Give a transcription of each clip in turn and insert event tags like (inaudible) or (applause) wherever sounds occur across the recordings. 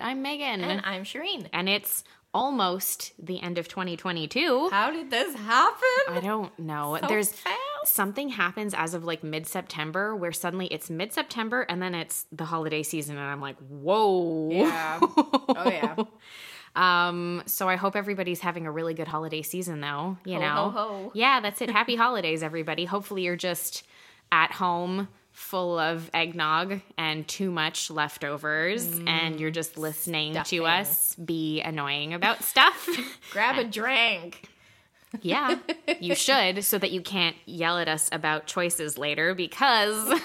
I'm Megan. And I'm Shireen. And it's almost the end of 2022. How did this happen? I don't know. So There's fast. something happens as of like mid September where suddenly it's mid September and then it's the holiday season and I'm like, whoa. Yeah. Oh yeah. (laughs) Um, so I hope everybody's having a really good holiday season though, you Ho, know. ho, ho. Yeah, that's it. Happy (laughs) holidays, everybody. Hopefully you're just at home full of eggnog and too much leftovers and you're just mm, listening to us be annoying about stuff. (laughs) Grab a (laughs) drink. yeah, you (laughs) should so that you can't yell at us about choices later because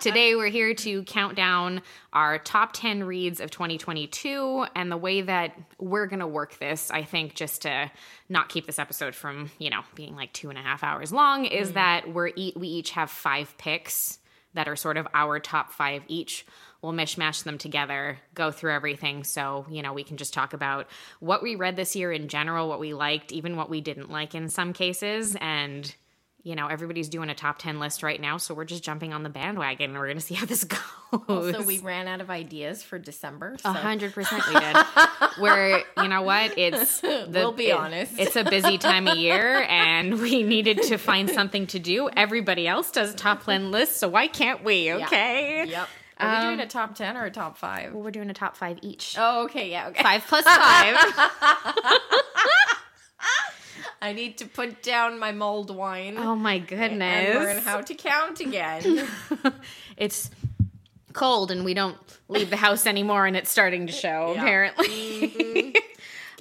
today we're here to count down our top 10 reads of 2022 and the way that we're going to work this, I think, just to not keep this episode from, you know, being like two and a half hours long, is mm. that we're e- we each have five picks that are sort of our top five each. We'll mishmash them together, go through everything. So, you know, we can just talk about what we read this year in general, what we liked, even what we didn't like in some cases. And, you know, everybody's doing a top 10 list right now. So we're just jumping on the bandwagon and we're going (laughs) to see how this goes. So we ran out of ideas for December. A hundred percent, we did. (laughs) Where you know what? It's (laughs) the, We'll be it- honest. It's a busy time of year, and we needed to find something to do. Everybody else does top ten lists, so why can't we? Okay. Yep. Are we doing um, a top ten or a top five? Well, we're doing a top five each. Oh, okay, yeah, okay. Five plus five. I need to put down my mulled wine oh my goodness. and learn how to count again. (laughs) it's cold, and we don't leave the house anymore, and it's starting to show. Yeah. Apparently. (laughs)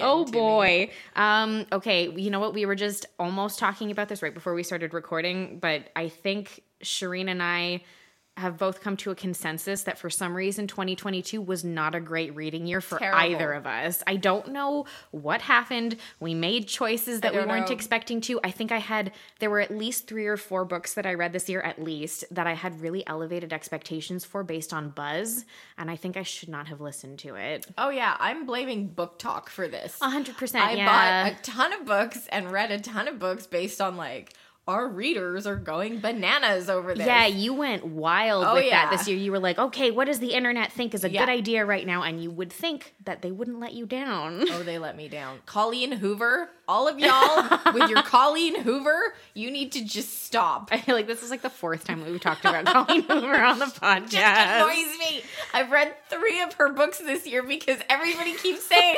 Oh to me. boy. Um, okay, you know what? We were just almost talking about this right before we started recording, but I think Shireen and I have both come to a consensus that for some reason 2022 was not a great reading year for Terrible. either of us. I don't know what happened. We made choices that we weren't know. expecting to. I think I had there were at least 3 or 4 books that I read this year at least that I had really elevated expectations for based on buzz, and I think I should not have listened to it. Oh yeah, I'm blaming BookTok for this. 100%. I yeah. bought a ton of books and read a ton of books based on like our readers are going bananas over this. Yeah, you went wild Oh, with yeah. that this year. You were like, okay, what does the internet think is a Yeah. good idea right now? And you would think that they wouldn't let you down. Oh, they let me down. Colleen Hoover, all of (laughs) y'all with your Colleen Hoover, you need to just stop. I feel like this is like the fourth time we've talked about (laughs) Colleen Hoover on the Just podcast. annoys me. I've read three of her books this year because everybody keeps saying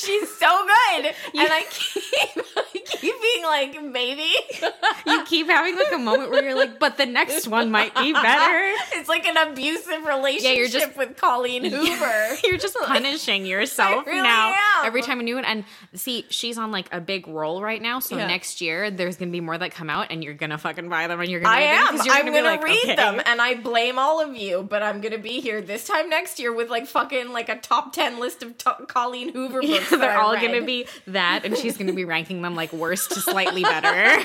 she's so good, (laughs) and I keep, I keep being like, maybe. You keep having like a moment where you're like, but the next one might be better. (laughs) It's like an abusive relationship yeah, you're just- with Colleen (laughs) Hoover. (laughs) You're just punishing yourself I really now am. every time a new one. And see, she's on like a big roll right now. So Yeah. next year there's gonna be more that come out, and you're gonna fucking buy them, and you're gonna. I read them, you're I'm be gonna like, read okay. them, and I blame all of you. But I'm gonna be here this time next year with like fucking like a top ten list of to- Colleen Hoover books. Yeah, they're all read. going to be that, and she's going to be ranking them like worst to slightly better.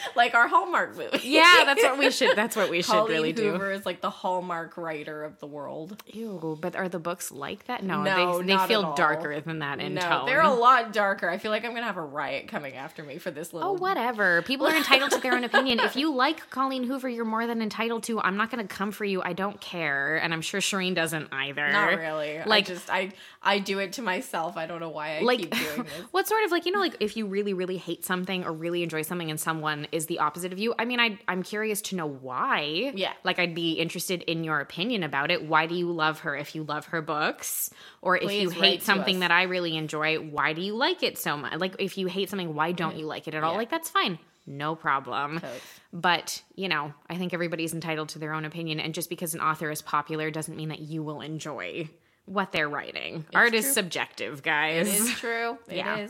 (laughs) like our Hallmark movie. yeah, that's what we should. That's what we (laughs) should Colleen really do. Colleen Hoover is like the Hallmark writer of the world. Ew, but are the books like that? No, No, they, they feel darker than that in no, tone. they're a lot darker. I feel like I'm gonna have a riot coming after me for this little. Oh, whatever. People are entitled to their own opinion. If you like Colleen Hoover, you're more than entitled to. I'm not going to come for you. I don't care, and I'm sure Shireen doesn't either. Not really. Like- Like, I just I I do it to myself. I don't know why I like keep doing this. (laughs) what sort of like you know like if you really really hate something or really enjoy something and someone is the opposite of you i mean I, i'm curious to know why Yeah. like i'd be interested in your opinion about it why do you love her if you love her books or if you hate something that i really enjoy why do you like it so much like if you hate something why don't you like it at all Yeah. like that's fine no problem Totes. but you know i think everybody's entitled to their own opinion and just because an author is popular doesn't mean that you will enjoy what they're writing art is subjective guys It is true. (laughs) It is. Yeah.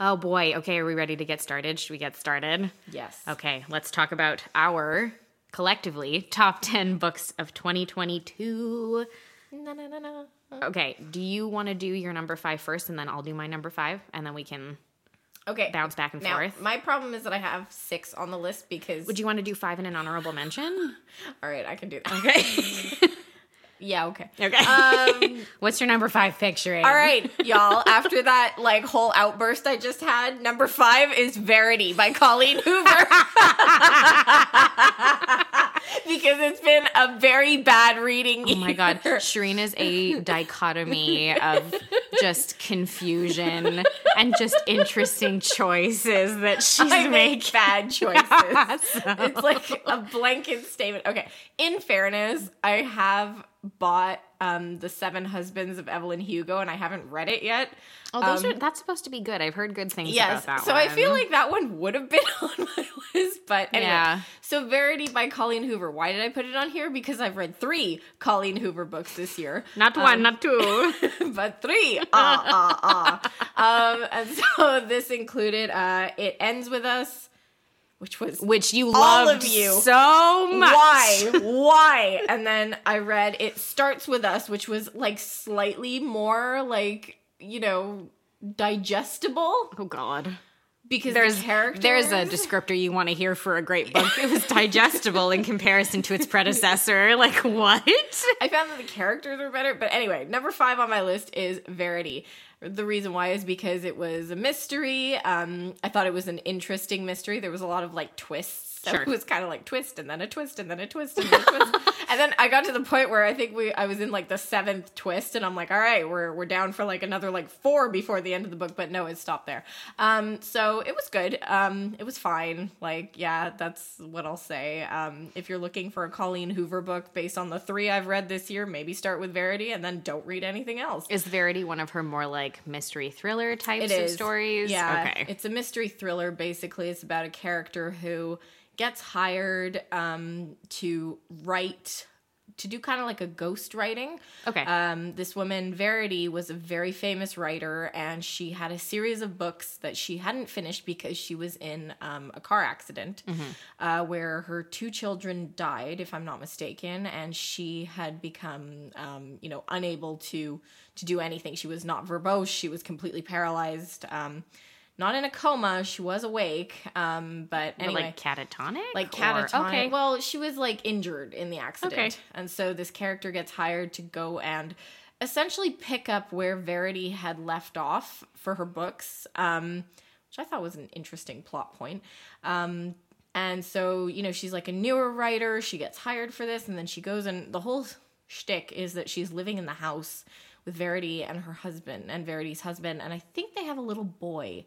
Oh boy. Okay, are we ready to get started? Should we get started? Yes. Okay, let's talk about our collectively top (laughs) 10 books of 2022. Na, na, na, na. Okay, do you want to do your number five first and then I'll do my number five and then we can Okay. bounce back and Now, forth? my problem is that I have six on the list because. Would you want to do five in an honorable mention? (laughs) All right, I can do that. Okay. Yeah, okay. Okay. Um, (laughs) What's your number five picture? all right, y'all. After that like whole outburst I just had, number five is Verity by Colleen Hoover. (laughs) because it's been a very bad reading. Oh my god. Shireen is a (laughs) dichotomy of just confusion and just interesting choices that she's I make making. bad choices. So- It's like a blanket statement. Okay. In fairness, I have bought um, The Seven Husbands of Evelyn Hugo and I haven't read it yet. Oh, those Um, are that's supposed to be good. I've heard good things Yes. about that So one. I feel like that one would have been (laughs) on my list. But anyway. Yeah. So Verity by Colleen Hoover. Why did I put it on here? Because I've read three Colleen Hoover books this year. not one, not two. (laughs) but three. Ah, ah, ah. (laughs) Um, and so this included uh, It Ends With Us, which was Which you All loved of you. so much. why why and then i read it starts with us which was like slightly more like you know digestible Oh god. Because There's the there's a descriptor you want to hear for a great book. It was digestible in comparison to its predecessor. (laughs) Like what? i found that the characters were better but anyway number five on my list is verity the reason why is because it was a mystery um i thought it was an interesting mystery there was a lot of like twists so Sure. it was kind of like twist and then a twist and then a twist and then a twist (laughs) and then i got to the point where i think we i was in like the seventh twist and i'm like all right we're we're down for like another like four before the end of the book but no it stopped there. Um so it was good. Um it was fine. Like yeah that's what i'll say. Um if you're looking for a colleen hoover book based on the three i've read this year maybe start with verity and then don't read anything else. Is Verity one of her more like mystery thriller types of stories? yeah, Okay. it's a mystery thriller. Basically, it's about a character who gets hired um, to write, to do kind of like a ghost writing. Okay. Um, this woman, Verity, was a very famous writer, and she had a series of books that she hadn't finished because she was in um, a car accident uh, where her two children died, if I'm not mistaken, and she had become, um, you know, unable to to do anything. She was not verbose. She was completely paralyzed. Um, not in a coma. She was awake. Um, but But, anyway, like catatonic? like Or- catatonic. Okay. Well, she was like injured in the accident. Okay. And so this character gets hired to go and essentially pick up where Verity had left off for her books, um, which I thought was an interesting plot point. Um, and so, you know, she's like a newer writer. She gets hired for this, and then she goes and the whole shtick is that she's living in the house with Verity and her husband and Verity's husband, and I think they have a little boy.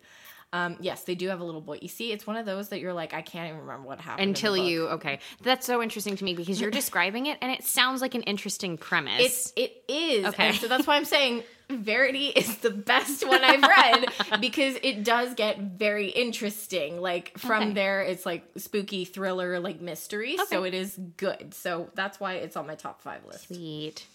Um, yes, they do have a little boy. You see, it's one of those that you're like, I can't even remember what happened Until you okay, that's so interesting to me because you're describing it and it sounds like an interesting premise. It's it is. Okay. And so that's why I'm saying Verity is the best one I've read (laughs) because it does get very interesting. Like from Okay. there it's like spooky thriller like mystery. So it is good. So that's why it's on my top 5 list. Sweet.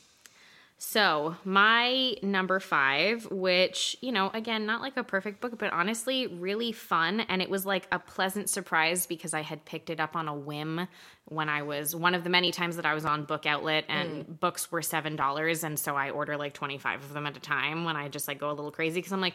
So, my number five, which, you know, again, not like a perfect book, but honestly, really fun. And it was like a pleasant surprise because I had picked it up on a whim when I was one of the many times that I was on Book Outlet and mm. books were $7. And so I order like 25 of them at a time when I just like go a little crazy because I'm like,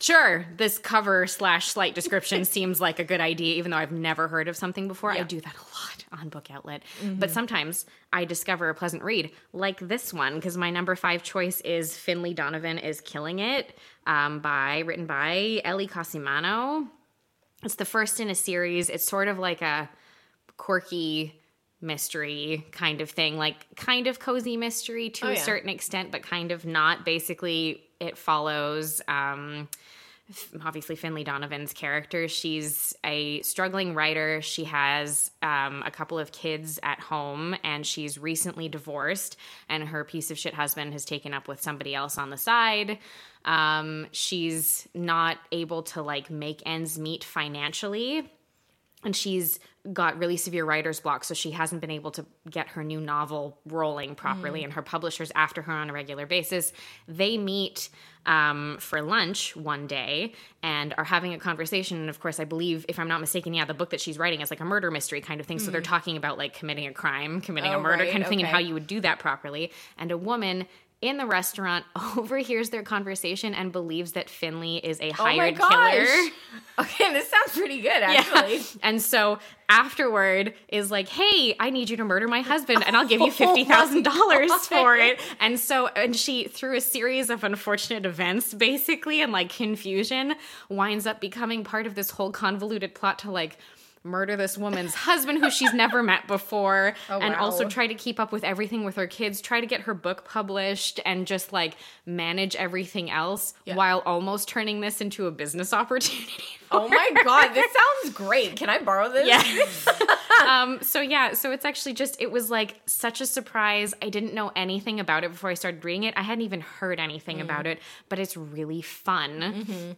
Sure, this cover slash slight description (laughs) seems like a good idea, even though I've never heard of something before. I do that a lot on Book Outlet. But sometimes I discover a pleasant read, like this one, because my number five choice is Finley Donovan is Killing It, um, by written by Ellie Cosimano. It's the first in a series. It's sort of like a quirky mystery kind of thing, like kind of cozy mystery to Oh, a yeah. certain extent, but kind of not. Basically, it follows. Um, obviously Finley Donovan's character. She's a struggling writer. She has um, a couple of kids at home, and she's recently divorced. And her piece of shit husband has taken up with somebody else on the side. Um, she's not able to like make ends meet financially and she's got really severe writer's block so she hasn't been able to get her new novel rolling properly and her publishers after her on a regular basis. They meet um, for lunch one day and are having a conversation. And of course i believe if i'm not mistaken yeah the book that she's writing is like a murder mystery kind of thing. So they're talking about like committing a crime committing a Oh, murder right, kind of thing and how you would do that properly. And a woman in the restaurant, (laughs) overhears their conversation and believes that Finley is a Oh my hired gosh. killer. (laughs) Okay, this sounds pretty good actually. Yeah. (laughs) And so afterward is like, hey, I need you to murder my husband and I'll give you Oh $50,000 for it. And so, and she, through a series of unfortunate events, basically, and like confusion, winds up becoming part of this whole convoluted plot to like, Murder this woman's husband who she's never met before, (laughs) Oh, and also try to keep up with everything with her kids, try to get her book published, and just like manage everything else Yeah. while almost turning this into a business (laughs) opportunity. Oh my god, this sounds great. Can I borrow this? Yeah. (laughs) um, so yeah, so it's actually just it was like such a surprise. I didn't know anything about it before I started reading it. I hadn't even heard anything about it, but it's really fun.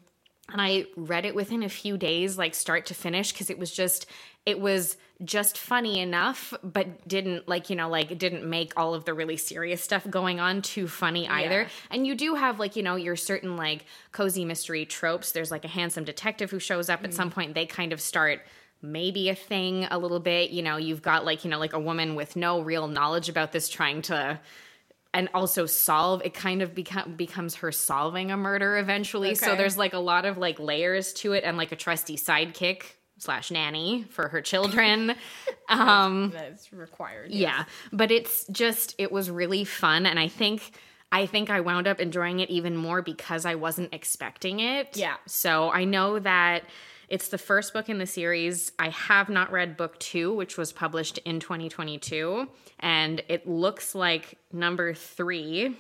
And I read it within a few days, like start to finish, because it was just it was just funny enough, but didn't like, you know, like it didn't make all of the really serious stuff going on too funny either. Yeah. And you do have like, you know, your certain like cozy mystery tropes. There's like a handsome detective who shows up at some mm-hmm. point. They kind of start maybe a thing a little bit. You know, you've got like, you know, like a woman with no real knowledge about this trying to and also solve it kind of become becomes her solving a murder eventually. So there's like a lot of like layers to it and like a trusty sidekick slash nanny for her children. (laughs) um That's required. yeah, but it's just it was really fun and I think I think I wound up enjoying it even more because I wasn't expecting it. Yeah. So I know that it's the first book in the series. I have not read book 2 which was published in 2022 and it looks like number 3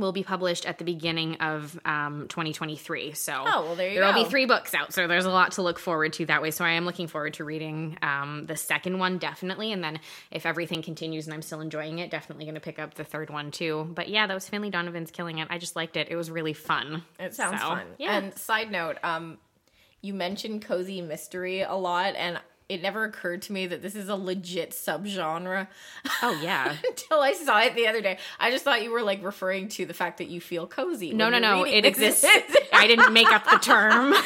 will be published at the beginning of um, 2023. So Oh, well, there you there'll go. be three books out, so there's a lot to look forward to that way. So I am looking forward to reading um, the second one definitely, and then if everything continues and I'm still enjoying it, definitely going to pick up the third one too. But yeah, that was Finley Donovan's killing it. I just liked it. It was really fun. It sounds So, fun. Yeah. And side note, um, you mentioned cozy mystery a lot, and it never occurred to me that this is a legit subgenre oh yeah. (laughs) until I saw it the other day. I just thought you were like referring to the fact that you feel cozy. No, no, no. It exists. I didn't make up the term. (laughs)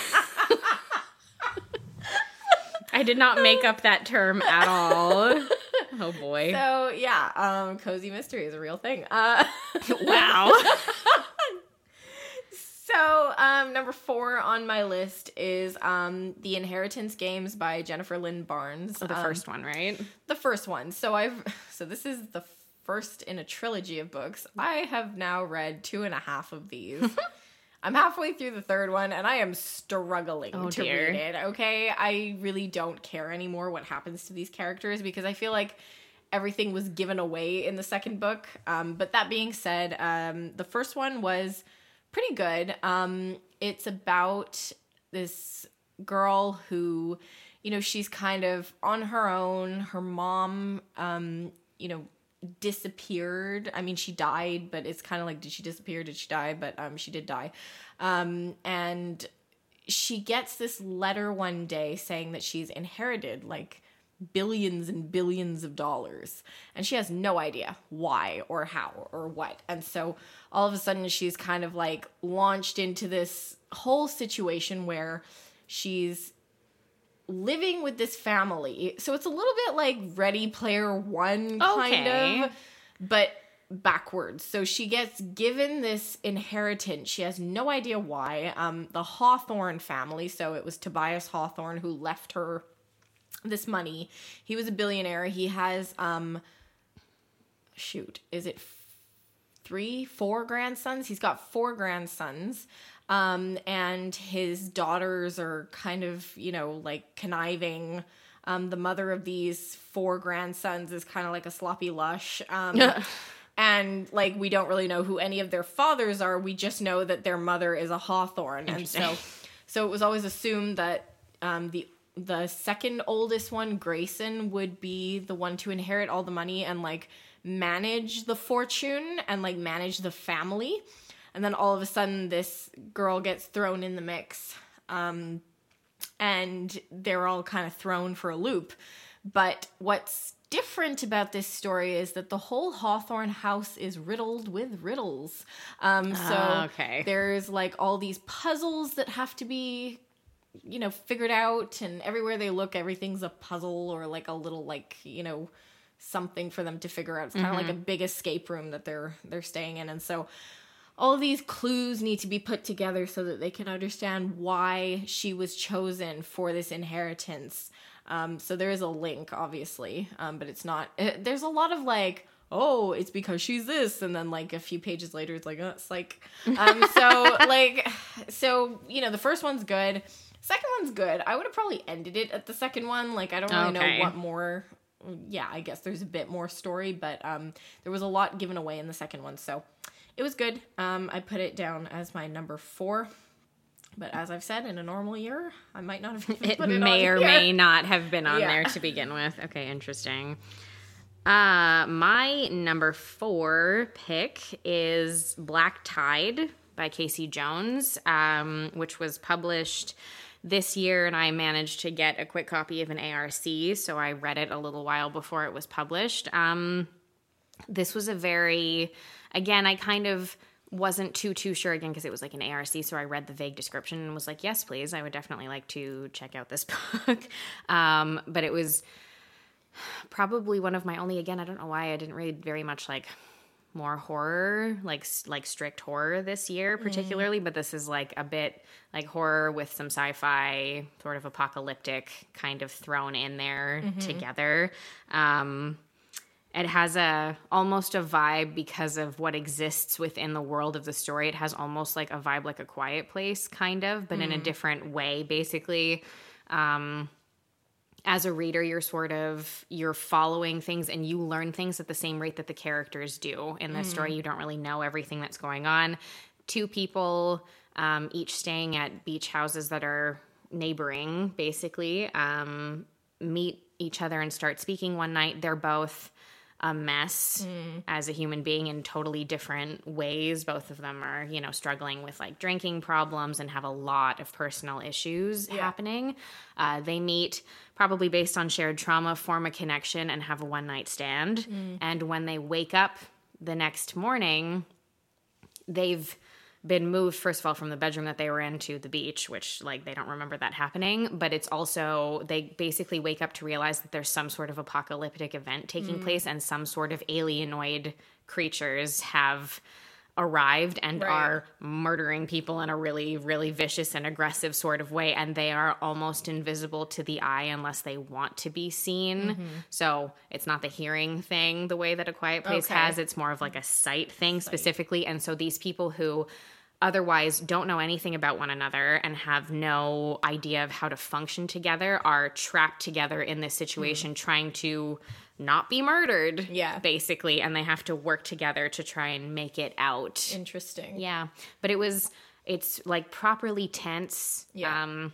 I did not make up that term at all. Oh boy. so yeah, um, cozy mystery is a real thing. Uh, (laughs) Wow. So, um, number four on my list is um, The Inheritance Games by Jennifer Lynn Barnes. the Um, first one, right? the first one. So I've (laughs) so this is the first in a trilogy of books. I have now read two and a half of these. (laughs) I'm halfway through the third one and I am struggling Oh, to dear. read it. Okay. I really don't care anymore what happens to these characters because I feel like everything was given away in the second book. Um, but that being said, um, the first one was pretty good. Um, it's about this girl who, you know, she's kind of on her own. Her mom, um, you know, disappeared. I mean, she died, but it's kind of like, did she disappear? Did she die? But um, she did die. Um, and she gets this letter one day saying that she's inherited like billions and billions of dollars and she has no idea why or how or what and so all of a sudden she's kind of like launched into this whole situation where she's living with this family so it's a little bit like ready player one kind Okay. of but backwards. So she gets given this inheritance. She has no idea why. Um, the Hawthorne family, so it was Tobias Hawthorne who left her this money. He was a billionaire. He has um shoot, is it three, four grandsons? He's got four grandsons. Um, and his daughters are kind of, you know, like conniving. Um, the mother of these four grandsons is kind of like a sloppy lush. Um, (laughs) and like we don't really know who any of their fathers are. We just know that their mother is a Hawthorne, and so so it was always assumed that um, the the second oldest one, Grayson, would be the one to inherit all the money and like manage the fortune and like manage the family. And then all of a sudden, this girl gets thrown in the mix. Um, and they're all kind of thrown for a loop. But what's different about this story is that the whole Hawthorne house is riddled with riddles. Um, so Ah, okay. there's like all these puzzles that have to be you know figured out and everywhere they look everything's a puzzle or like a little like you know something for them to figure out. It's kind of like a big escape room that they're they're staying in, and so all of these clues need to be put together so that they can understand why she was chosen for this inheritance. Um, so there is a link, obviously, um, but it's not. It, there's a lot of like, oh, it's because she's this, and then like a few pages later, it's like, oh, it's like, um, so (laughs) like, so you know, the first one's good. Second one's good. I would have probably ended it at the second one. Like, I don't really Okay. know what more. Yeah, I guess there's a bit more story, but um, there was a lot given away in the second one, so it was good. Um, I put it down as my number four. But as I've said, in a normal year, I might not have It (laughs) put it may on or here. may not have been on Yeah. there to begin with. Okay, interesting. Uh, my number four pick is Black Tide by K.C. Jones, um, which was published this year, and I managed to get a quick copy of an ARC, so I read it a little while before it was published. Um, this was a very again i kind of wasn't too too sure again because it was like an arc so i read the vague description and was like yes please i would definitely like to check out this (laughs) book um, but it was probably one of my only again i don't know why i didn't read very much like more horror like like strict horror this year particularly but this is like a bit like horror with some sci-fi sort of apocalyptic kind of thrown in there together. Um it has a almost a vibe because of what exists within the world of the story. It has almost like a vibe like a quiet place kind of but in a different way basically. Um as a reader you're sort of you're following things and you learn things at the same rate that the characters do in the story. You don't really know everything that's going on. Two people um, each staying at beach houses that are neighboring basically um, meet each other and start speaking one night. They're both a mess as a human being in totally different ways. Both of them are, you know, struggling with like drinking problems and have a lot of personal issues happening. Uh, they meet probably based on shared trauma, form a connection, and have a one night stand. And when they wake up the next morning, they've been moved first of all from the bedroom that they were in to the beach which like they don't remember that happening. But it's also they basically wake up to realize that there's some sort of apocalyptic event taking mm. place and some sort of alienoid creatures have arrived and Right. are murdering people in a really really vicious and aggressive sort of way and they are almost invisible to the eye unless they want to be seen. Mm-hmm. So it's not the hearing thing the way that a quiet place Okay. has. It's more of like a sight thing specifically. And so these people who otherwise don't know anything about one another and have no idea of how to function together are trapped together in this situation trying to not be murdered Yeah. basically and they have to work together to try and make it out Interesting. yeah but it was it's like properly tense Yeah. um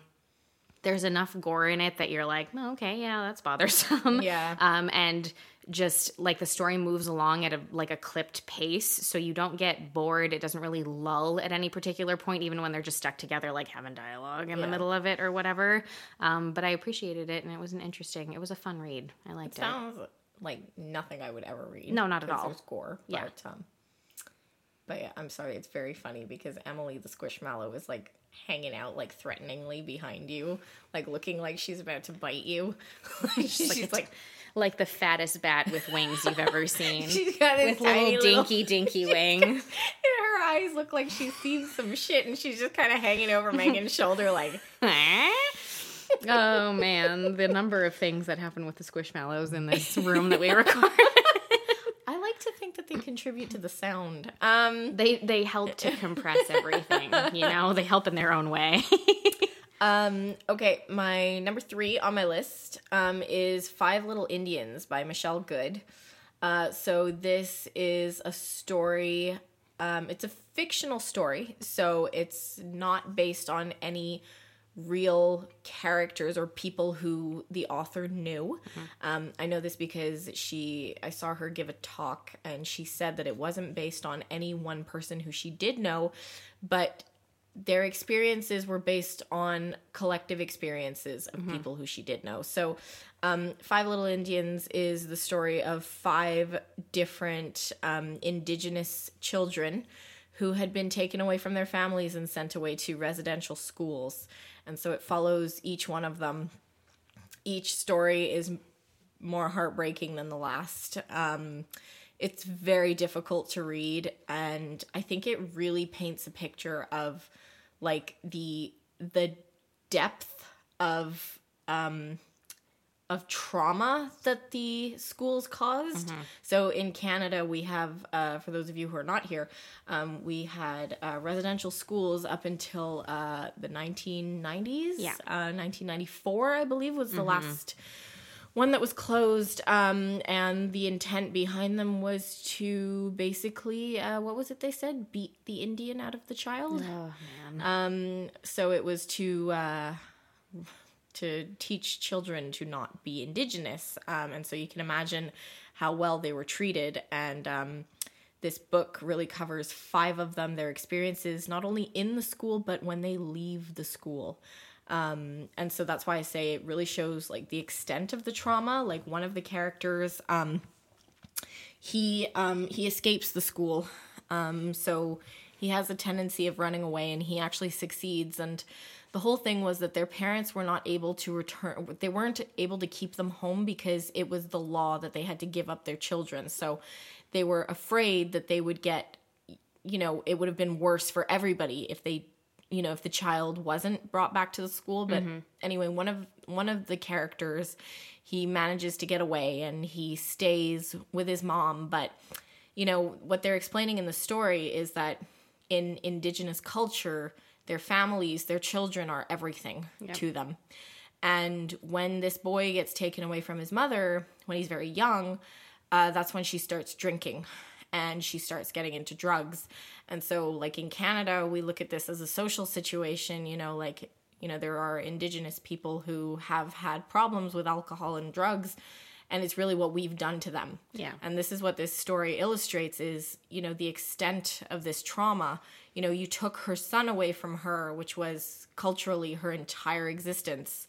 there's enough gore in it that you're like oh, okay yeah that's bothersome Yeah. (laughs) um and just like the story moves along at a like a clipped pace so you don't get bored it doesn't really lull at any particular point even when they're just stuck together like having dialogue in the middle of it or whatever um but i appreciated it and it was an interesting it was a fun read i liked it Sounds like nothing I would ever read. No, not at all. There's gore. Yeah. But, um, but yeah, I'm sorry. It's very funny because Emily the Squishmallow is like hanging out like threateningly behind you, like looking like she's about to bite you. (laughs) she's like, like, a- like the fattest bat with wings you've ever (laughs) seen she's got with tiny little dinky dinky (laughs) wings and her eyes look like she's seen some shit, and she's just kind of hanging over Megan's shoulder, like, (laughs) oh man, the number of things that happen with the squishmallows in this room that we record. I like to think that they contribute to the sound. Um, they they help to compress everything, you know. They help in their own way. Um, okay, my number three on my list um, is Five Little Indians by Michelle Good. Uh, so this is a story. Um, it's a fictional story, so it's not based on any real characters or people who the author knew. Um, I know this because she, I saw her give a talk, and she said that it wasn't based on any one person who she did know, but their experiences were based on collective experiences of people who she did know. So, um, Five Little Indians is the story of five different um, indigenous children who had been taken away from their families and sent away to residential schools. And so it follows each one of them. Each story is more heartbreaking than the last. Um, it's very difficult to read, and I think it really paints a picture of like the the depth of um, of trauma that the schools caused. So in Canada, we have, uh, for those of you who are not here, um, we had uh, residential schools up until uh, the 1990s. Yeah. Uh, 1994, I believe, was the last one that was closed. Um, and the intent behind them was to basically, uh, what was it they said? Beat the Indian out of the child. Oh man. Um, so it was to uh, to teach children to not be indigenous, um, and so you can imagine how well they were treated. And um, this book really covers five of them, their experiences not only in the school but when they leave the school. Um, and so that's why I say it really shows like the extent of the trauma. Like one of the characters, um, he um, he escapes the school, um, so he has a tendency of running away, and he actually succeeds. And the whole thing was that their parents were not able to return; they weren't able to keep them home because it was the law that they had to give up their children. So they were afraid that they would get, you know, it would have been worse for everybody if they you know if the child wasn't brought back to the school but anyway one of one of the characters he manages to get away and he stays with his mom. But you know what they're explaining in the story is that in indigenous culture their families their children are everything to them. And when this boy gets taken away from his mother when he's very young uh, that's when she starts drinking and she starts getting into drugs. And so, like in Canada, we look at this as a social situation, you know, like, you know, there are Indigenous people who have had problems with alcohol and drugs, and it's really what we've done to them. Yeah. And this is what this story illustrates is, you know, the extent of this trauma. You know, you took her son away from her, which was culturally her entire existence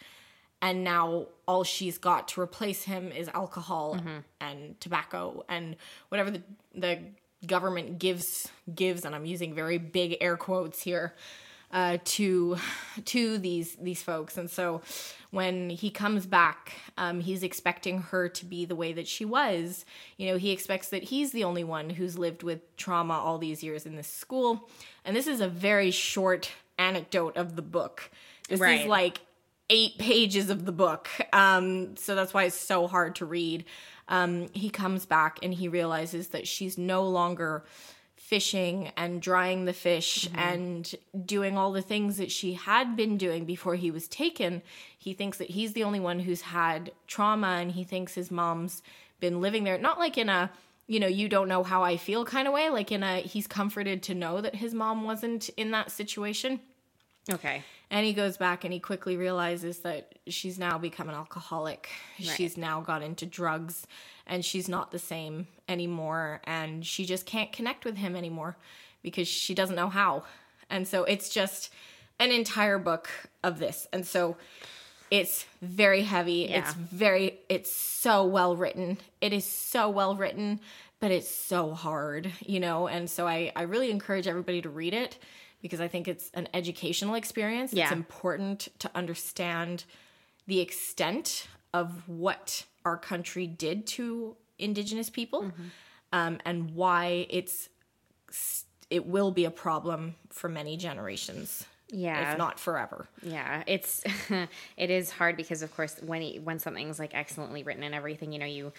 and now all she's got to replace him is alcohol mm-hmm. and tobacco and whatever the the government gives gives and I'm using very big air quotes here uh, to to these these folks and so when he comes back um, he's expecting her to be the way that she was you know he expects that he's the only one who's lived with trauma all these years in this school and this is a very short anecdote of the book this Right. is like eight pages of the book. Um, so that's why it's so hard to read. Um, he comes back and he realizes that she's no longer fishing and drying the fish and doing all the things that she had been doing before he was taken. He thinks that he's the only one who's had trauma and he thinks his mom's been living there, not like in a you know, you don't know how I feel kind of way, like in a he's comforted to know that his mom wasn't in that situation. Okay. And he goes back and he quickly realizes that she's now become an alcoholic. She's now got into drugs and she's not the same anymore. And she just can't connect with him anymore because she doesn't know how. And so it's just an entire book of this. And so it's very heavy. Yeah. It's very, it's so well written. It is so well written, but it's so hard, you know? And so I, I really encourage everybody to read it because I think it's an educational experience. Yeah. It's important to understand the extent of what our country did to Indigenous people Mm-hmm. um, and why it's it will be a problem for many generations, Yeah. if not forever. Yeah, it's (laughs) it is hard because of course when he, when something's like excellently written and everything, you know, you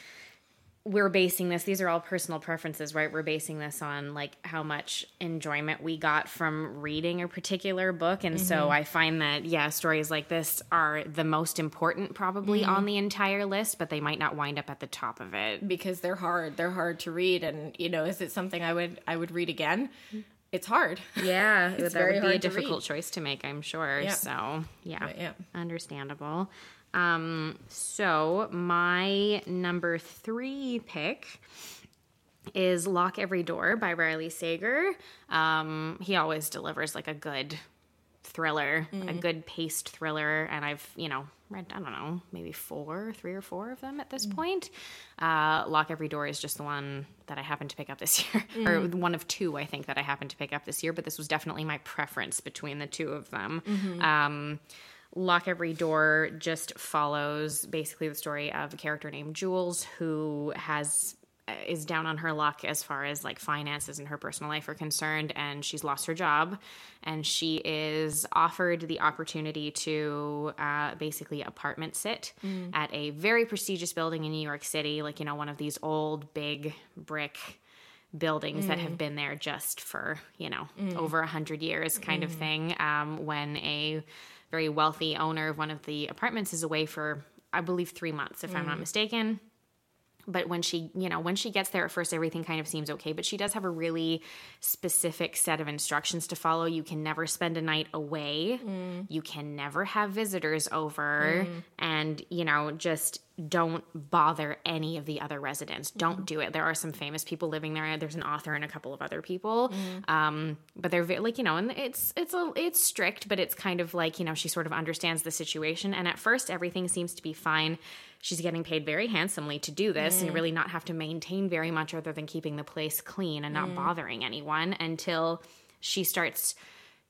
we're basing this these are all personal preferences, right? We're basing this on like how much enjoyment we got from reading a particular book. And so mm-hmm. I find that yeah, stories like this are the most important probably mm-hmm. on the entire list, but they might not wind up at the top of it. because they're hard. They're hard to read, and you know, is it something I would I would read again? Mm-hmm. It's hard. Yeah, (laughs) It's that very would be a hard to read. difficult choice to make, I'm sure. Yeah. So, yeah. Yeah. Understandable. Um, so my number three pick is Lock Every Door by Riley Sager. Um, he always delivers like a good thriller, a good paced thriller, and I've, you know, read, I don't know, maybe four, three or four of them at this point. Uh, Lock Every Door is just the one that I happened to pick up this (laughs) year, or one of two, I think, that I happened to pick up this year, but this was definitely my preference between the two of them. Um, Lock Every Door just follows basically the story of a character named Jules who has uh, is down on her luck as far as like finances and her personal life are concerned and she's lost her job. And she is offered the opportunity to uh, basically apartment sit at a very prestigious building in new york city like you know one of these old big brick buildings that have been there just for you know over a hundred years kind of thing um, when a very wealthy owner of one of the apartments is away for i believe three months if i'm not mm. mistaken but when she you know when she gets there at first everything kind of seems okay but she does have a really specific set of instructions to follow. You can never spend a night away. Mm. You can never have visitors over. Mm. And you know just don't bother any of the other residents. Mm-hmm. Don't do it. There are some famous people living there. There's an author and a couple of other people. Mm. Um, but they're very, like you know and it's it's a it's strict but it's kind of like you know she sort of understands the situation. And at first everything seems to be fine she's getting paid very handsomely to do this and mm. really not have to maintain very much other than keeping the place clean and not mm. bothering anyone until she starts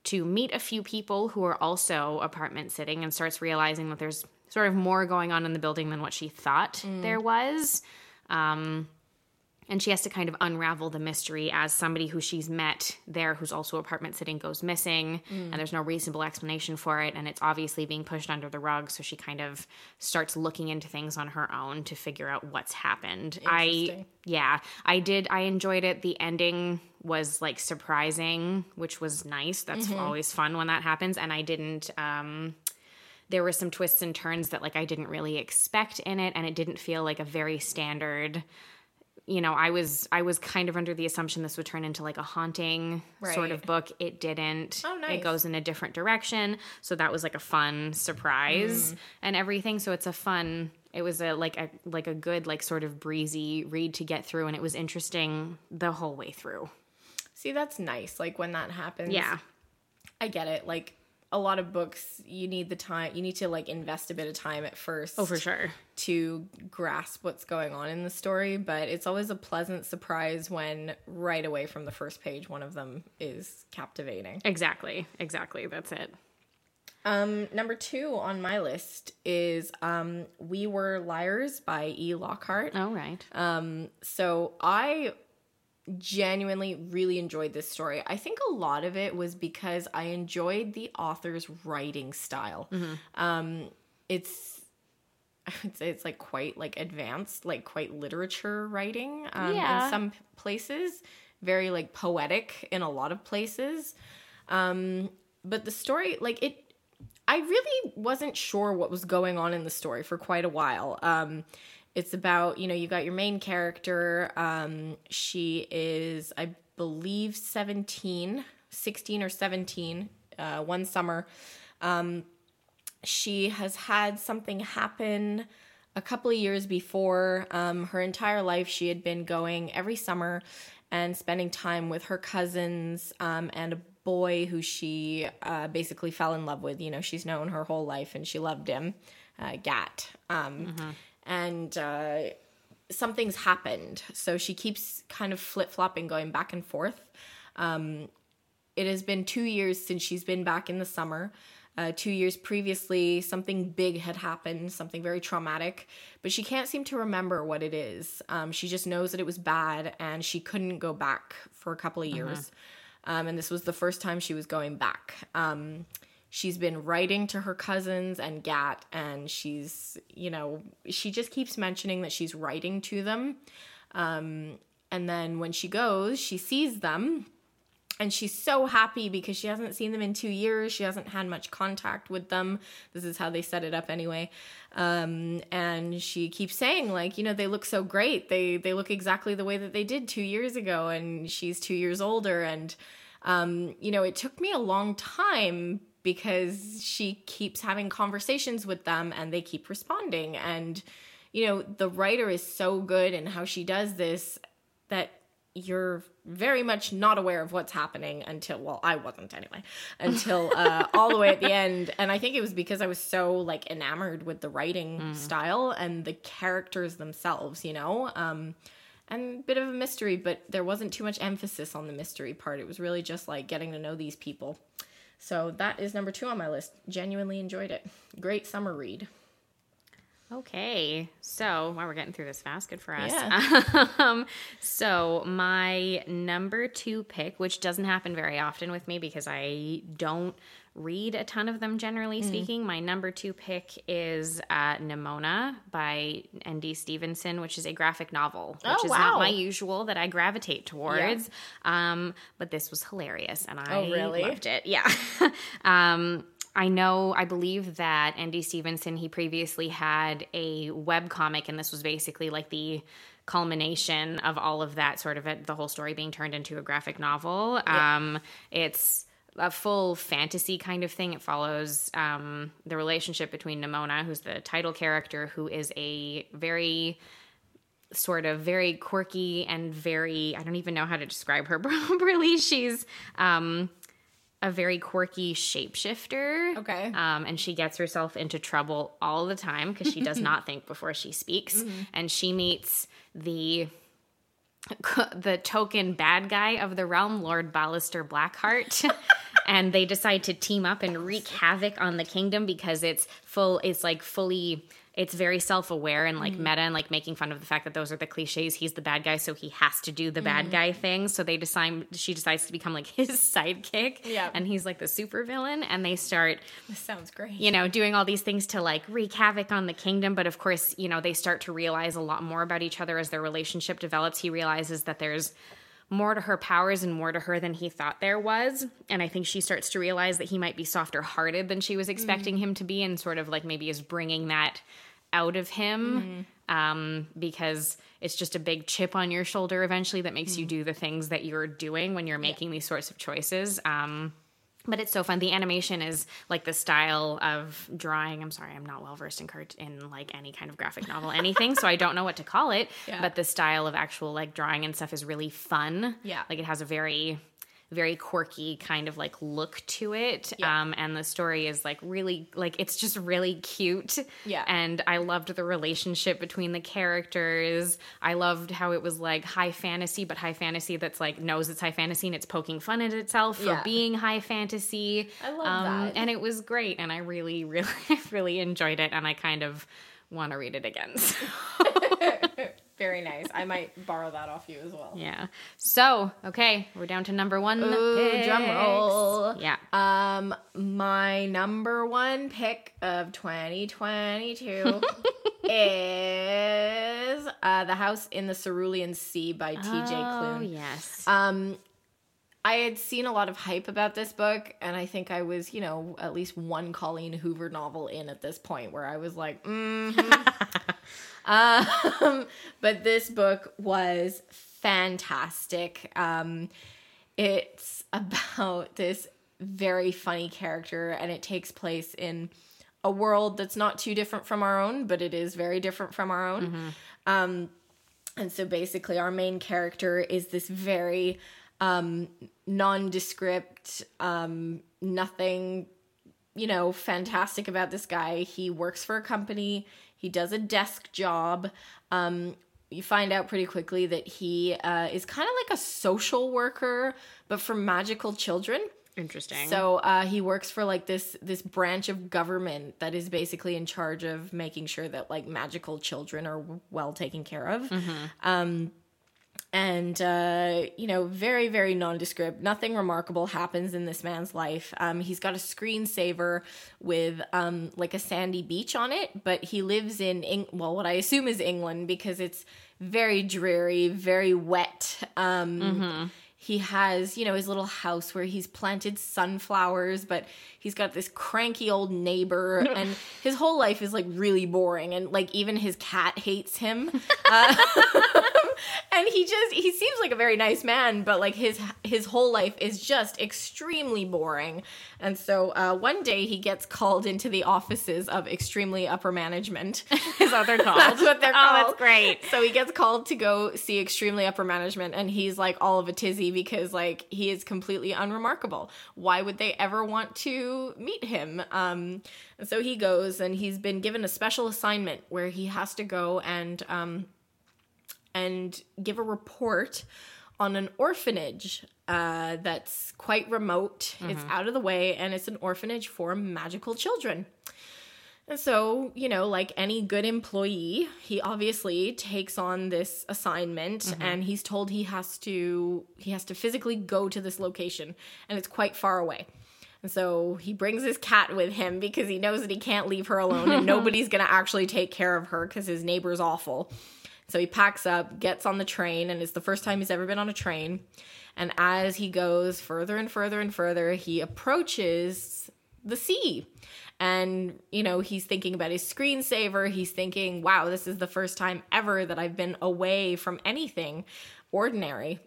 to meet a few people who are also apartment sitting and starts realizing that there's sort of more going on in the building than what she thought mm. there was. Um, and she has to kind of unravel the mystery as somebody who she's met there who's also apartment sitting goes missing and there's no reasonable explanation for it and it's obviously being pushed under the rug. So she kind of starts looking into things on her own to figure out what's happened. I yeah i did i enjoyed it. The ending was like surprising which was nice. That's always fun when that happens. And i didn't um there were some twists and turns that like I didn't really expect in it and it didn't feel like a very standard you know, I was I was kind of under the assumption this would turn into like a haunting sort of book. It didn't. Oh, nice. It goes in a different direction. So that was like a fun Mm. surprise and everything. So it's a fun it was a like a like a good like sort of breezy read to get through and it was interesting the whole way through. See, that's nice. Like when that happens. Yeah. I get it. Like a lot of books, you need the time. You need to like invest a bit of time at first. Oh, for sure. To grasp what's going on in the story, but it's always a pleasant surprise when right away from the first page, one of them is captivating. Exactly. Exactly. That's it. Um, number two on my list is um, "We Were Liars" by E. Lockhart. All right. Um, so I genuinely really enjoyed this story. I think a lot of it was because I enjoyed the author's writing style. Um, it's I would say it's like quite like advanced, like quite literature writing um, Yeah. in some places, very like poetic in a lot of places. Um, but the story, like it, I really wasn't sure what was going on in the story for quite a while. Um, it's about, you know, you got your main character. Um, she is, I believe, 17, 16 or 17, uh, one summer. Um, she has had something happen a couple of years before. Um, her entire life, she had been going every summer and spending time with her cousins um, and a boy who she uh, basically fell in love with. You know, she's known her whole life and she loved him, uh, Gat. Um, And uh, something's happened. So she keeps kind of flip flopping, going back and forth. Um, it has been two years since she's been back in the summer. Uh, two years previously, something big had happened, something very traumatic, but she can't seem to remember what it is. Um, she just knows that it was bad and she couldn't go back for a couple of years. Um, and this was the first time she was going back. Um, she's been writing to her cousins and Gat, and she's, you know, she just keeps mentioning that she's writing to them. Um, and then when she goes, she sees them and she's so happy because she hasn't seen them in two years. She hasn't had much contact with them. This is how they set it up anyway. Um, and she keeps saying, like, you know, they look so great. They they look exactly the way that they did two years ago, and she's two years older. And um, you know, it took me a long time because she keeps having conversations with them and they keep responding. And, you know, the writer is so good in how she does this that you're very much not aware of what's happening until well i wasn't anyway (laughs) until uh, all the way at the end. And i think it was because i was so like enamored with the writing style and the characters themselves you know? Um and a bit of a mystery but there wasn't too much emphasis on the mystery part. It was really just like getting to know these people So that is number two on my list. Genuinely enjoyed it. Great summer read. Okay, so wow, we're getting through this fast. Good for us. Yeah. (laughs) um, so my number two pick, which doesn't happen very often with me because I don't read a ton of them generally Mm. speaking. My number two pick is uh, Nimona by N.D. Stevenson, which is a graphic novel, which Oh, is wow. not my usual that I gravitate towards. Um, but this was hilarious, and I Oh, really? loved it. Yeah. (laughs) um, I know, I believe that N.D. Stevenson, he previously had a web comic, and this was basically like the culmination of all of that sort of it, the whole story being turned into a graphic novel. Um, it's a full fantasy kind of thing. It follows um, the relationship between Nimona, who's the title character, who is a very sort of very quirky and very I don't even know how to describe her (laughs) properly. She's um a very quirky shapeshifter. Okay. Um, and she gets herself into trouble all the time because she does (laughs) not think before she speaks. And she meets the (laughs) the token bad guy of the realm, Lord Ballister Blackheart. (laughs) and they decide to team up and wreak havoc on the kingdom because it's full it's like fully it's very self-aware and like mm-hmm. meta and like making fun of the fact that those are the cliches he's the bad guy so he has to do the bad mm-hmm. guy thing so they decide she decides to become like (laughs) his sidekick Yeah. and he's like the super villain and they start This sounds great. you know, doing all these things to like wreak havoc on the kingdom. But of course, you know, they start to realize a lot more about each other as their relationship develops. He realizes that there's more to her powers and more to her than he thought there was. And I think she starts to realize that he might be softer hearted than she was expecting him to be, and sort of like maybe is bringing that out of him. Um, because it's just a big chip on your shoulder eventually that makes you do the things that you're doing when you're making these sorts of choices. Um, but it's so fun. The animation is like the style of drawing. I'm sorry, I'm not well versed in cart in like any kind of graphic novel, (laughs) anything, so I don't know what to call it. Yeah. But the style of actual like drawing and stuff is really fun. Yeah. like it has a very very quirky kind of like look to it Yeah. um and the story is like really like it's just really cute Yeah. and i loved the relationship between the characters i loved how it was like high fantasy but high fantasy that's like knows it's high fantasy and it's poking fun at itself for Yeah. being high fantasy I love um, that. and it was great and i really really (laughs) really enjoyed it and i kind of want to read it again so, (laughs) Very nice. I might borrow that off you as well. yeah so okay we're down to number one Ooh, drum roll. yeah Um, my number one pick of 2022 (laughs) is uh, The House in the Cerulean Sea by TJ oh Klune. yes Um, I had seen a lot of hype about this book, and I think I was, you know, at least one Colleen Hoover novel in at this point where I was like, mm (laughs) um, but this book was fantastic. Um, it's about this very funny character, and it takes place in a world that's not too different from our own, but it is very different from our own. Um, and so basically, our main character is this very um, nondescript, um, nothing, you know, fantastic about this guy. He works for a company, he does a desk job. Um, you find out pretty quickly that he uh, is kind of like a social worker, but for magical children. interesting So uh, he works for like this this branch of government that is basically in charge of making sure that like magical children are well taken care of. Um, and uh, you know, very very nondescript. Nothing remarkable happens in this man's life. Um, he's got a screensaver with um, like a sandy beach on it, but he lives in Eng- well, what I assume is England because it's very dreary, very wet. Um, he has, you know, his little house where he's planted sunflowers, but he's got this cranky old neighbor, (laughs) and his whole life is like really boring, and like even his cat hates him. (laughs) Uh, (laughs) and he just he seems like a very nice man, but like his his whole life is just extremely boring. And so uh, one day he gets called into the offices of extremely upper management. (laughs) is what they're called That's what they're called. oh that's great So he gets called to go see extremely upper management, and he's like all of a tizzy because like he is completely unremarkable. Why would they ever want to meet him? Um, and so he goes, and he's been given a special assignment where he has to go and um, and give a report on an orphanage uh, that's quite remote. It's out of the way, and it's an orphanage for magical children. And so, you know, like any good employee, he obviously takes on this assignment and he's told he has to he has to physically go to this location and it's quite far away. And so he brings his cat with him because he knows that he can't leave her alone and (laughs) nobody's going to actually take care of her cuz his neighbor's awful. So he packs up, gets on the train and it's the first time he's ever been on a train. And as he goes further and further and further, he approaches the sea. And you know he's thinking about his screensaver. He's thinking wow this is the first time ever that i've been away from anything ordinary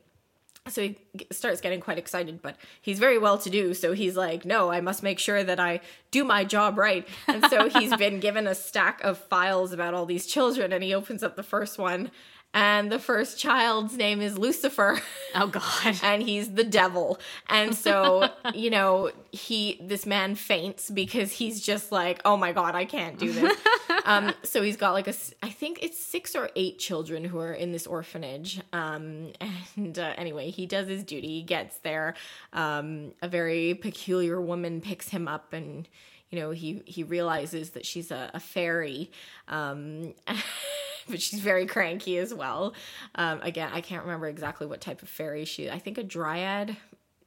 so he starts getting quite excited but he's very well to do so he's like no i must make sure that i do my job right and so (laughs) he's been given a stack of files about all these children and he opens up the first one and the first child's name is lucifer (laughs) Oh God. and he's the devil. And so, (laughs) you know, he this man faints because he's just like, "Oh my god, I can't do this." um so he's got like a think it's 6 or 8 children who are in this orphanage. Um (laughs) and uh, anyway, he does his duty, gets there. Um a very peculiar woman picks him up and you know, he he realizes that she's a, a fairy. Um (laughs) but she's very cranky as well. Um, again, I can't remember exactly what type of fairy she. I think a dryad,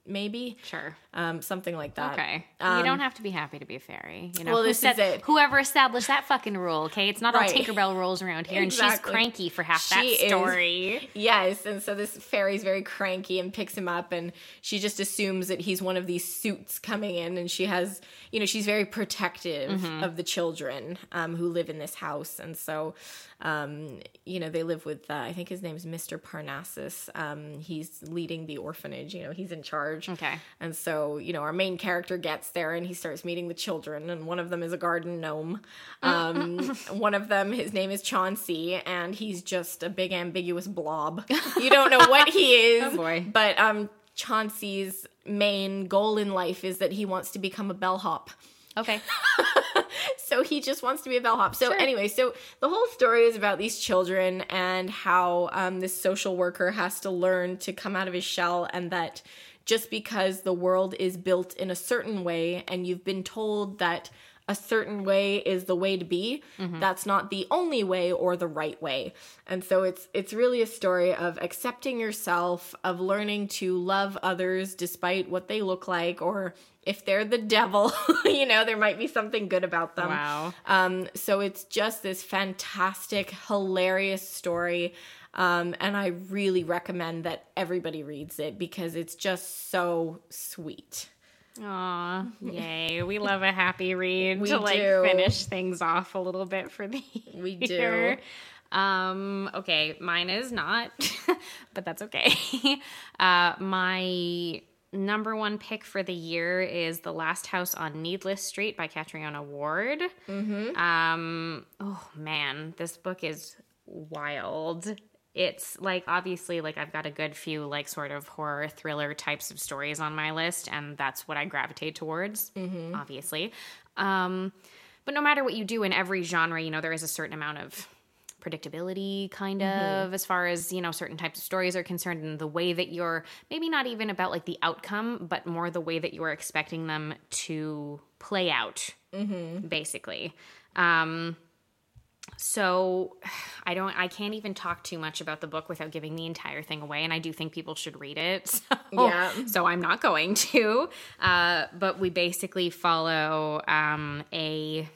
maybe, Sure. Um, something like that. Okay. you don't have to be happy to be a fairy. You know, well, Who this is it. Whoever established that fucking rule, okay? It's not Right. all Tinkerbell rules around here, and she's cranky for half She that is. story. Yes, and so this fairy's very cranky and picks him up, and she just assumes that he's one of these suits coming in, and she has, you know, she's very protective Mm-hmm. of the children um, who live in this house, and so, um, you know, they live with, uh, I think his name is Mister Parnassus. Um, he's leading the orphanage. You know, he's in charge. Okay. And so, you know, our main character gets there and he starts meeting the children, and one of them is a garden gnome. Um, (laughs) one of them, his name is Chauncey, and he's just a big ambiguous blob. You don't know what he (laughs) is. Oh, boy. But um, Chauncey's main goal in life is that he wants to become a bellhop. Okay. (laughs) So he just wants to be a bellhop. So anyway, so the whole story is about these children and how um, this social worker has to learn to come out of his shell, and that just because the world is built in a certain way, and you've been told that a certain way is the way to be, that's not the only way or the right way. And so it's it's really a story of accepting yourself, of learning to love others despite what they look like or if they're the devil, (laughs) you know, there might be something good about them. Wow. Um, so it's just this fantastic, hilarious story. Um, and I really recommend that everybody reads it because it's just so sweet. Aw, (laughs) yay. We love a happy read We to like do. finish things off a little bit for the We (laughs) do. Um, okay, mine is not, (laughs) but that's okay. Uh, my number one pick for the year is The Last House on Needless Street by Catriona Ward. Mm-hmm. Um, oh man, this book is wild. It's like obviously like I've got a good few like sort of horror thriller types of stories on my list, and that's what I gravitate towards. Obviously, um, but no matter what you do in every genre, you know there is a certain amount of predictability kind of as far as you know certain types of stories are concerned and the way that you're maybe not even about like the outcome but more the way that you're expecting them to play out basically. Um so (sighs) i don't i can't even talk too much about the book without giving the entire thing away and i do think people should read it (laughs) so, Yeah. so i'm not going to uh, but we basically follow um, a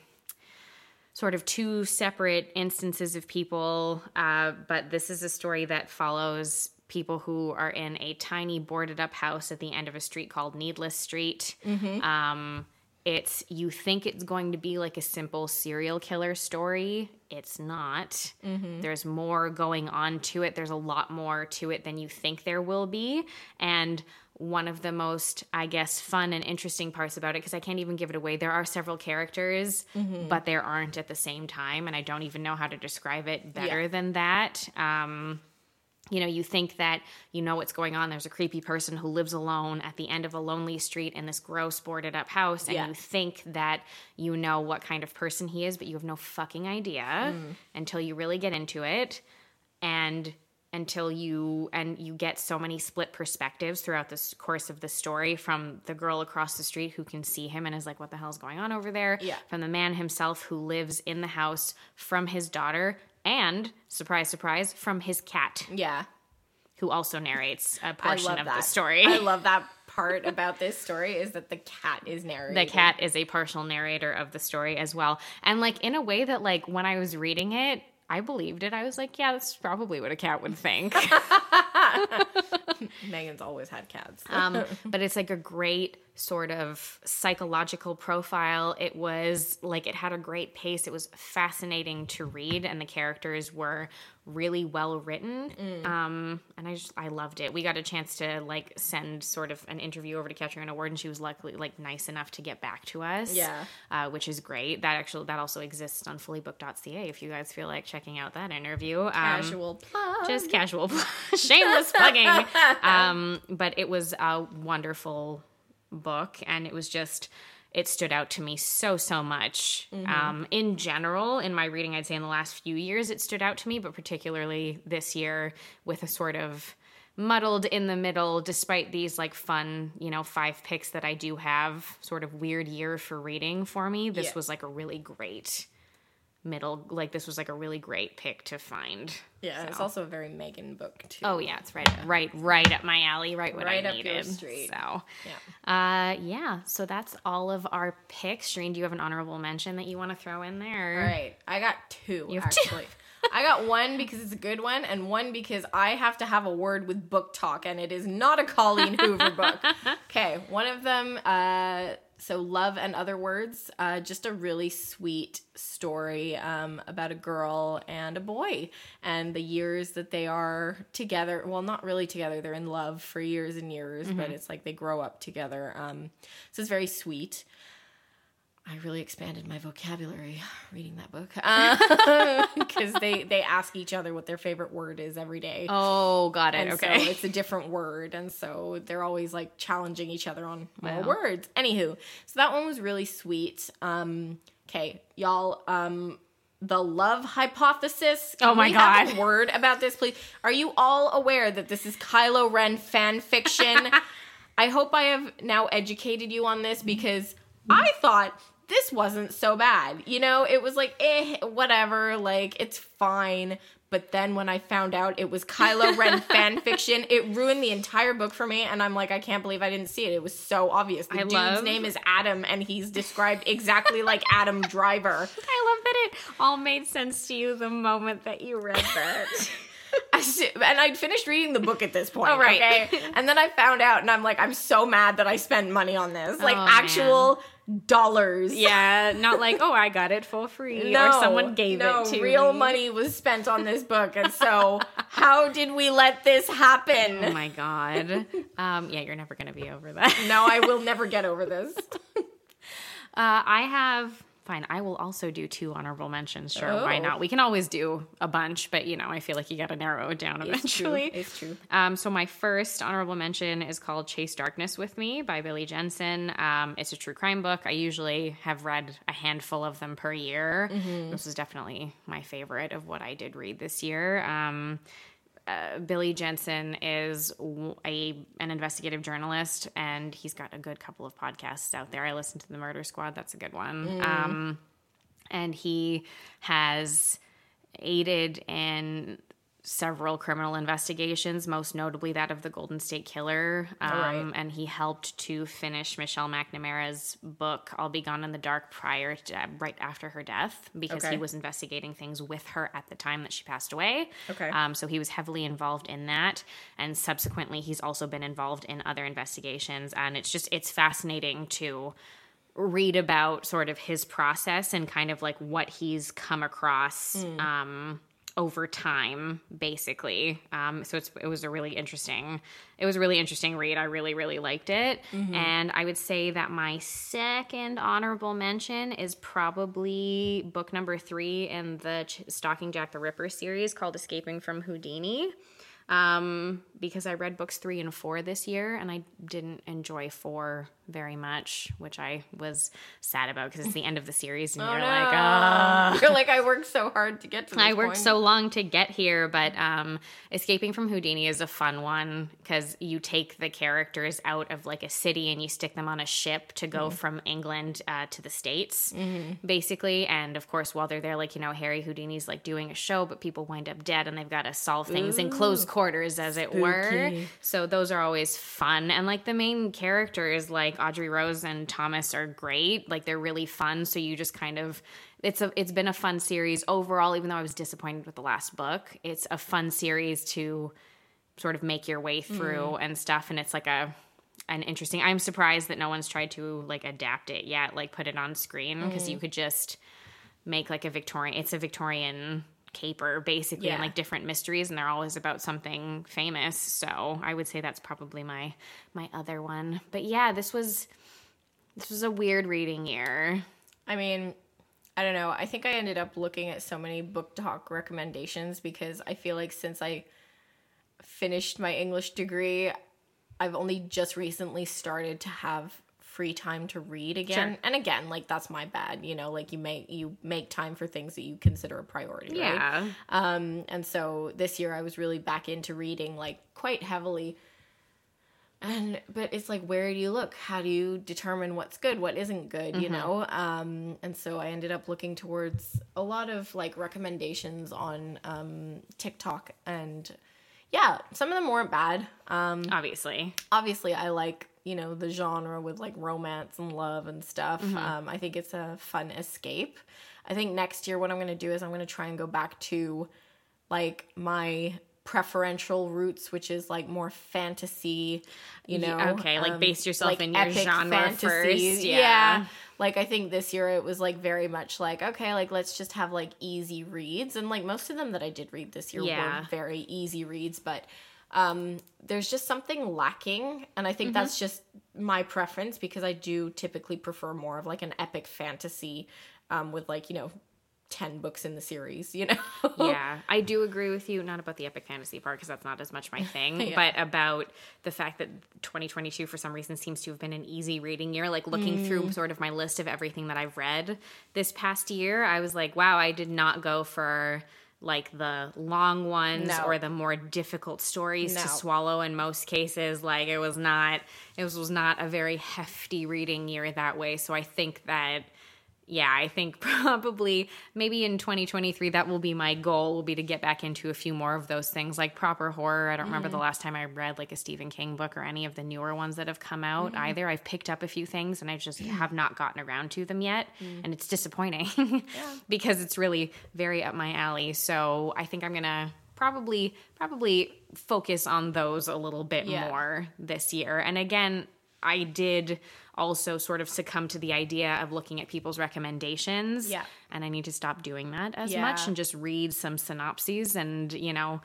sort of two separate instances of people, uh, but this is a story that follows people who are in a tiny boarded up house at the end of a street called Needless Street. Um, it's you think it's going to be like a simple serial killer story. It's not. There's more going on to it. There's a lot more to it than you think there will be. And one of the most, I guess, fun and interesting parts about it, because I can't even give it away, there are several characters, but there aren't at the same time. And I don't even know how to describe it better Yeah. than that. Um, you know, you think that you know what's going on. There's a creepy person who lives alone at the end of a lonely street in this gross boarded up house, and you think that you know what kind of person he is, but you have no fucking idea mm. until you really get into it. And until you and you get so many split perspectives throughout this course of the story from the girl across the street who can see him and is like what the hell's going on over there Yeah. from the man himself who lives in the house from his daughter and surprise surprise from his cat. Yeah. who also narrates a portion of that. the story. I love that part about this story is that the cat is narrating. the cat is a partial narrator of the story as well. And like in a way that like when i was reading it i believed it. I was like yeah that's probably what a cat would think (laughs) (laughs) Megan's always had cats. um, (laughs) but it's like a great sort of psychological profile. It was like it had a great pace. It was fascinating to read, and the characters were really well written. Um, and I just I loved it. We got a chance to like send sort of an interview over to Catriona Ward, and she was luckily like nice enough to get back to us. Yeah. uh, which is great. That actually that also exists on fullybook.ca if you guys feel like checking out that interview. Um, Casual plug. just casual (laughs) shameless plugging. (laughs) Um but it was a wonderful book and it was just it stood out to me so so much. Um in general in my reading i'd say in the last few years it stood out to me but particularly this year with a sort of muddled in the middle despite these like fun you know five picks that i do have sort of weird year for reading for me this Yeah. was like a really great middle like this was like a really great pick to find yeah, it's also a very Megan book too. Oh yeah, it's right, right, right up my alley, right what Right I up your needed. street. So, Yeah. uh, yeah. So that's all of our picks. Shreen, do you have an honorable mention that you want to throw in there? All right, I got two You have two. actually. (laughs) I got one because it's a good one, and one because I have to have a word with BookTok, and it is not a Colleen Hoover book. (laughs) Okay, one of them, uh, so Love and Other Words, uh, just a really sweet story um, about a girl and a boy and the years that they are together. Well, not really together, they're in love for years and years, but it's like they grow up together. Um, so it's very sweet. I really expanded my vocabulary reading that book (laughs) because they they ask each other what their favorite word is every day. Oh, got it. And okay. so it's a different word, and so they're always like challenging each other on more Wow. words. Anywho, so that one was really sweet. Um, okay, y'all. Um, the love hypothesis. Oh my we have God. a (laughs) word about this, please. Are you all aware that this is Kylo Ren fan fiction? (laughs) I hope I have now educated you on this because I thought this wasn't so bad. You know, it was like, eh, whatever, like it's fine. But then when I found out it was Kylo Ren (laughs) fan fiction, it ruined the entire book for me. And I'm like, I can't believe I didn't see it. It was so obvious. The I dude's love- name is Adam, and he's described exactly like Adam (laughs) Driver. I love that it all made sense to you the moment that you read that. (laughs) (laughs) And I'd finished reading the book at this point. Oh, right. Okay. (laughs) And then I found out, and I'm like, I'm so mad that I spent money on this. Like Oh, actual dollars. yeah, not like oh, I got it for free or someone gave no, it to real me. money was spent on this book, and so (laughs) how did we let this happen? Oh my god. Um, yeah, you're never gonna be over that. no, I will never get over this. Uh, I have. Fine, I will also do two honorable mentions. Sure, why Oh. not? We can always do a bunch, but you know, I feel like you got to narrow it down eventually. It's true. Um, so my first honorable mention is called Chase Darkness with Me by Billy Jensen. Um, it's a true crime book. I usually have read a handful of them per year. This is definitely my favorite of what I did read this year. Um, uh, Billy Jensen is a an investigative journalist, and he's got a good couple of podcasts out there. I listen to the Murder Squad; that's a good one. Um, and he has aided in several criminal investigations, most notably that of the Golden State Killer. Um, right. And he helped to finish Michelle McNamara's book, I'll Be Gone in the Dark, prior to, right after her death, because Okay. he was investigating things with her at the time that she passed away. Okay. Um, so he was heavily involved in that. And subsequently, he's also been involved in other investigations. And it's just, it's fascinating to read about sort of his process and kind of like what he's come across um, over time, basically. Um, so it's it was a really interesting it was a really interesting read. I really really liked it, and I would say that my second honorable mention is probably book number three in the Ch- Stalking Jack the Ripper series called Escaping from Houdini. Um, because I read books three and four this year, and I didn't enjoy four very much, which I was sad about because it's the end of the series, and Oh, you're no. like, ah. (laughs) You're like, I worked so hard to get to this I worked point. so long to get here, but um, Escaping from Houdini is a fun one because you take the characters out of like a city and you stick them on a ship to go from England uh, to the States, basically. And of course, while they're there, like, you know, Harry Houdini's like doing a show, but people wind up dead and they've got to solve things in close quarters, as it were. So those are always fun. And like the main characters, like Audrey Rose and Thomas, are great. Like they're really fun. So you just kind of it's a it's been a fun series overall. Even though I was disappointed with the last book, it's a fun series to sort of make your way mm. through and stuff. And it's like a an interesting. I'm surprised that no one's tried to like adapt it yet, like put it on screen because mm. you could just make like a Victorian. It's a Victorian caper basically and like different mysteries and they're always about something famous. So i would say that's probably my my other one. But yeah this was this was a weird reading year. I mean, I don't know. I think I ended up looking at so many BookTok recommendations because I feel like since I finished my English degree, I've only just recently started to have free time to read again. Sure. And again, like that's my bad, you know, like you make you make time for things that you consider a priority, right? yeah Um, and so this year I was really back into reading like quite heavily. And but it's like where do you look? How do you determine what's good, what isn't good, you know? Um, and so I ended up looking towards a lot of like recommendations on um, TikTok and yeah, some of them weren't bad. Um, obviously obviously I like you know the genre with like romance and love and stuff. Um, I think it's a fun escape. I think next year what I'm gonna do is I'm gonna try and go back to like my preferential roots, which is like more fantasy. You know, okay, like, um, base yourself in your genre fantasies. first, yeah. Like I think this year it was like very much like okay, like let's just have like easy reads, and like most of them that I did read this year Yeah. were very easy reads, but um, there's just something lacking, and I think Mm-hmm. that's just my preference because I do typically prefer more of like an epic fantasy um, with like you know. 10 books in the series, you know? (laughs) yeah, I do agree with you. Not about the epic fantasy part because that's not as much my (laughs) thing, Yeah. but about the fact that 2022 for some reason seems to have been an easy reading year. Like looking Mm. through sort of my list of everything that I've read this past year, I was like, wow, I did not go for like the long ones No. or the more difficult stories No. to swallow in most cases like it was not it was, was not a very hefty reading year that way so i think that yeah, I think (laughs) probably maybe in 2023 that will be my goal will be to get back into a few more of those things like proper horror. I don't remember Mm-hmm. the last time I read like a Stephen King book or any of the newer ones that have come out Mm-hmm. either. I've picked up a few things and I just have not gotten around to them yet Mm. and it's disappointing (laughs) because it's really very up my alley. So, I think I'm going to probably probably focus on those a little bit Yeah. more this year. And again, I did also sort of succumb to the idea of looking at people's recommendations. Yeah. And I need to stop doing that as Yeah. much and just read some synopses and, you know,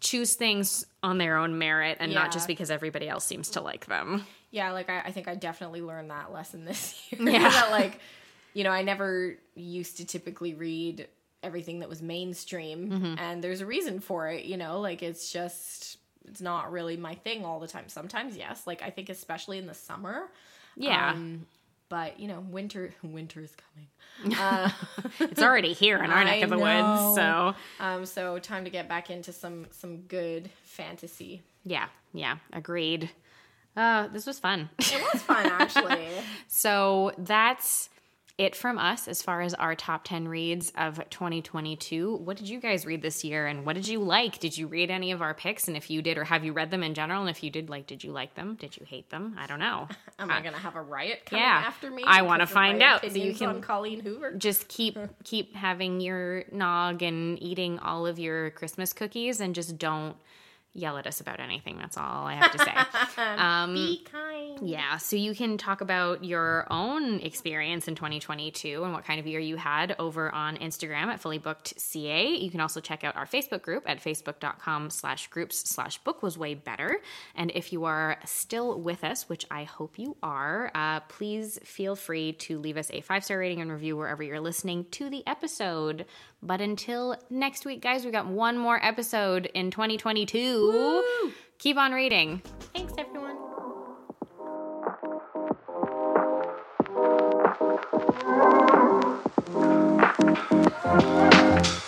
choose things on their own merit and Yeah. not just because everybody else seems to like them. Yeah, like I, I think I definitely learned that lesson this (laughs) year. Yeah. (laughs) that like, you know, I never used to typically read everything that was mainstream, Mm-hmm. and there's a reason for it. You know, like it's just it's not really my thing all the time. Sometimes, yes, like I think especially in the summer. Yeah. Um, but you know, winter (laughs) winter is coming. (laughs) Uh, it's already here in our neck of the know. woods. So, um, so time to get back into some some good fantasy. yeah, yeah, agreed. Uh, this was fun. It was fun actually. (laughs) So that's it from us as far as our top 10 reads of 2022. What did you guys read this year and what did you like? Did you read any of our picks? And if you did, or have you read them in general? And if you did, like, did you like them? Did you hate them? I don't know. (laughs) Am I uh, gonna have a riot coming yeah. after me? I of my find out, so you can- Colleen Hoover. Just keep (laughs) keep having your nog and eating all of your Christmas cookies and just don't yell at us about anything. That's all I have to say. (laughs) Um, Be kind. Yeah, so you can talk about your own experience in 2022 and what kind of year you had over on Instagram at Fully Booked CA. You can also check out our Facebook group at facebook.com slash groups slash book was way better. And if you are still with us, which I hope you are, uh, please feel free to leave us a five star rating and review wherever you're listening to the episode. But until next week, guys, we got one more episode in 2022. Woo! Keep on reading. Thanks, everyone. Thank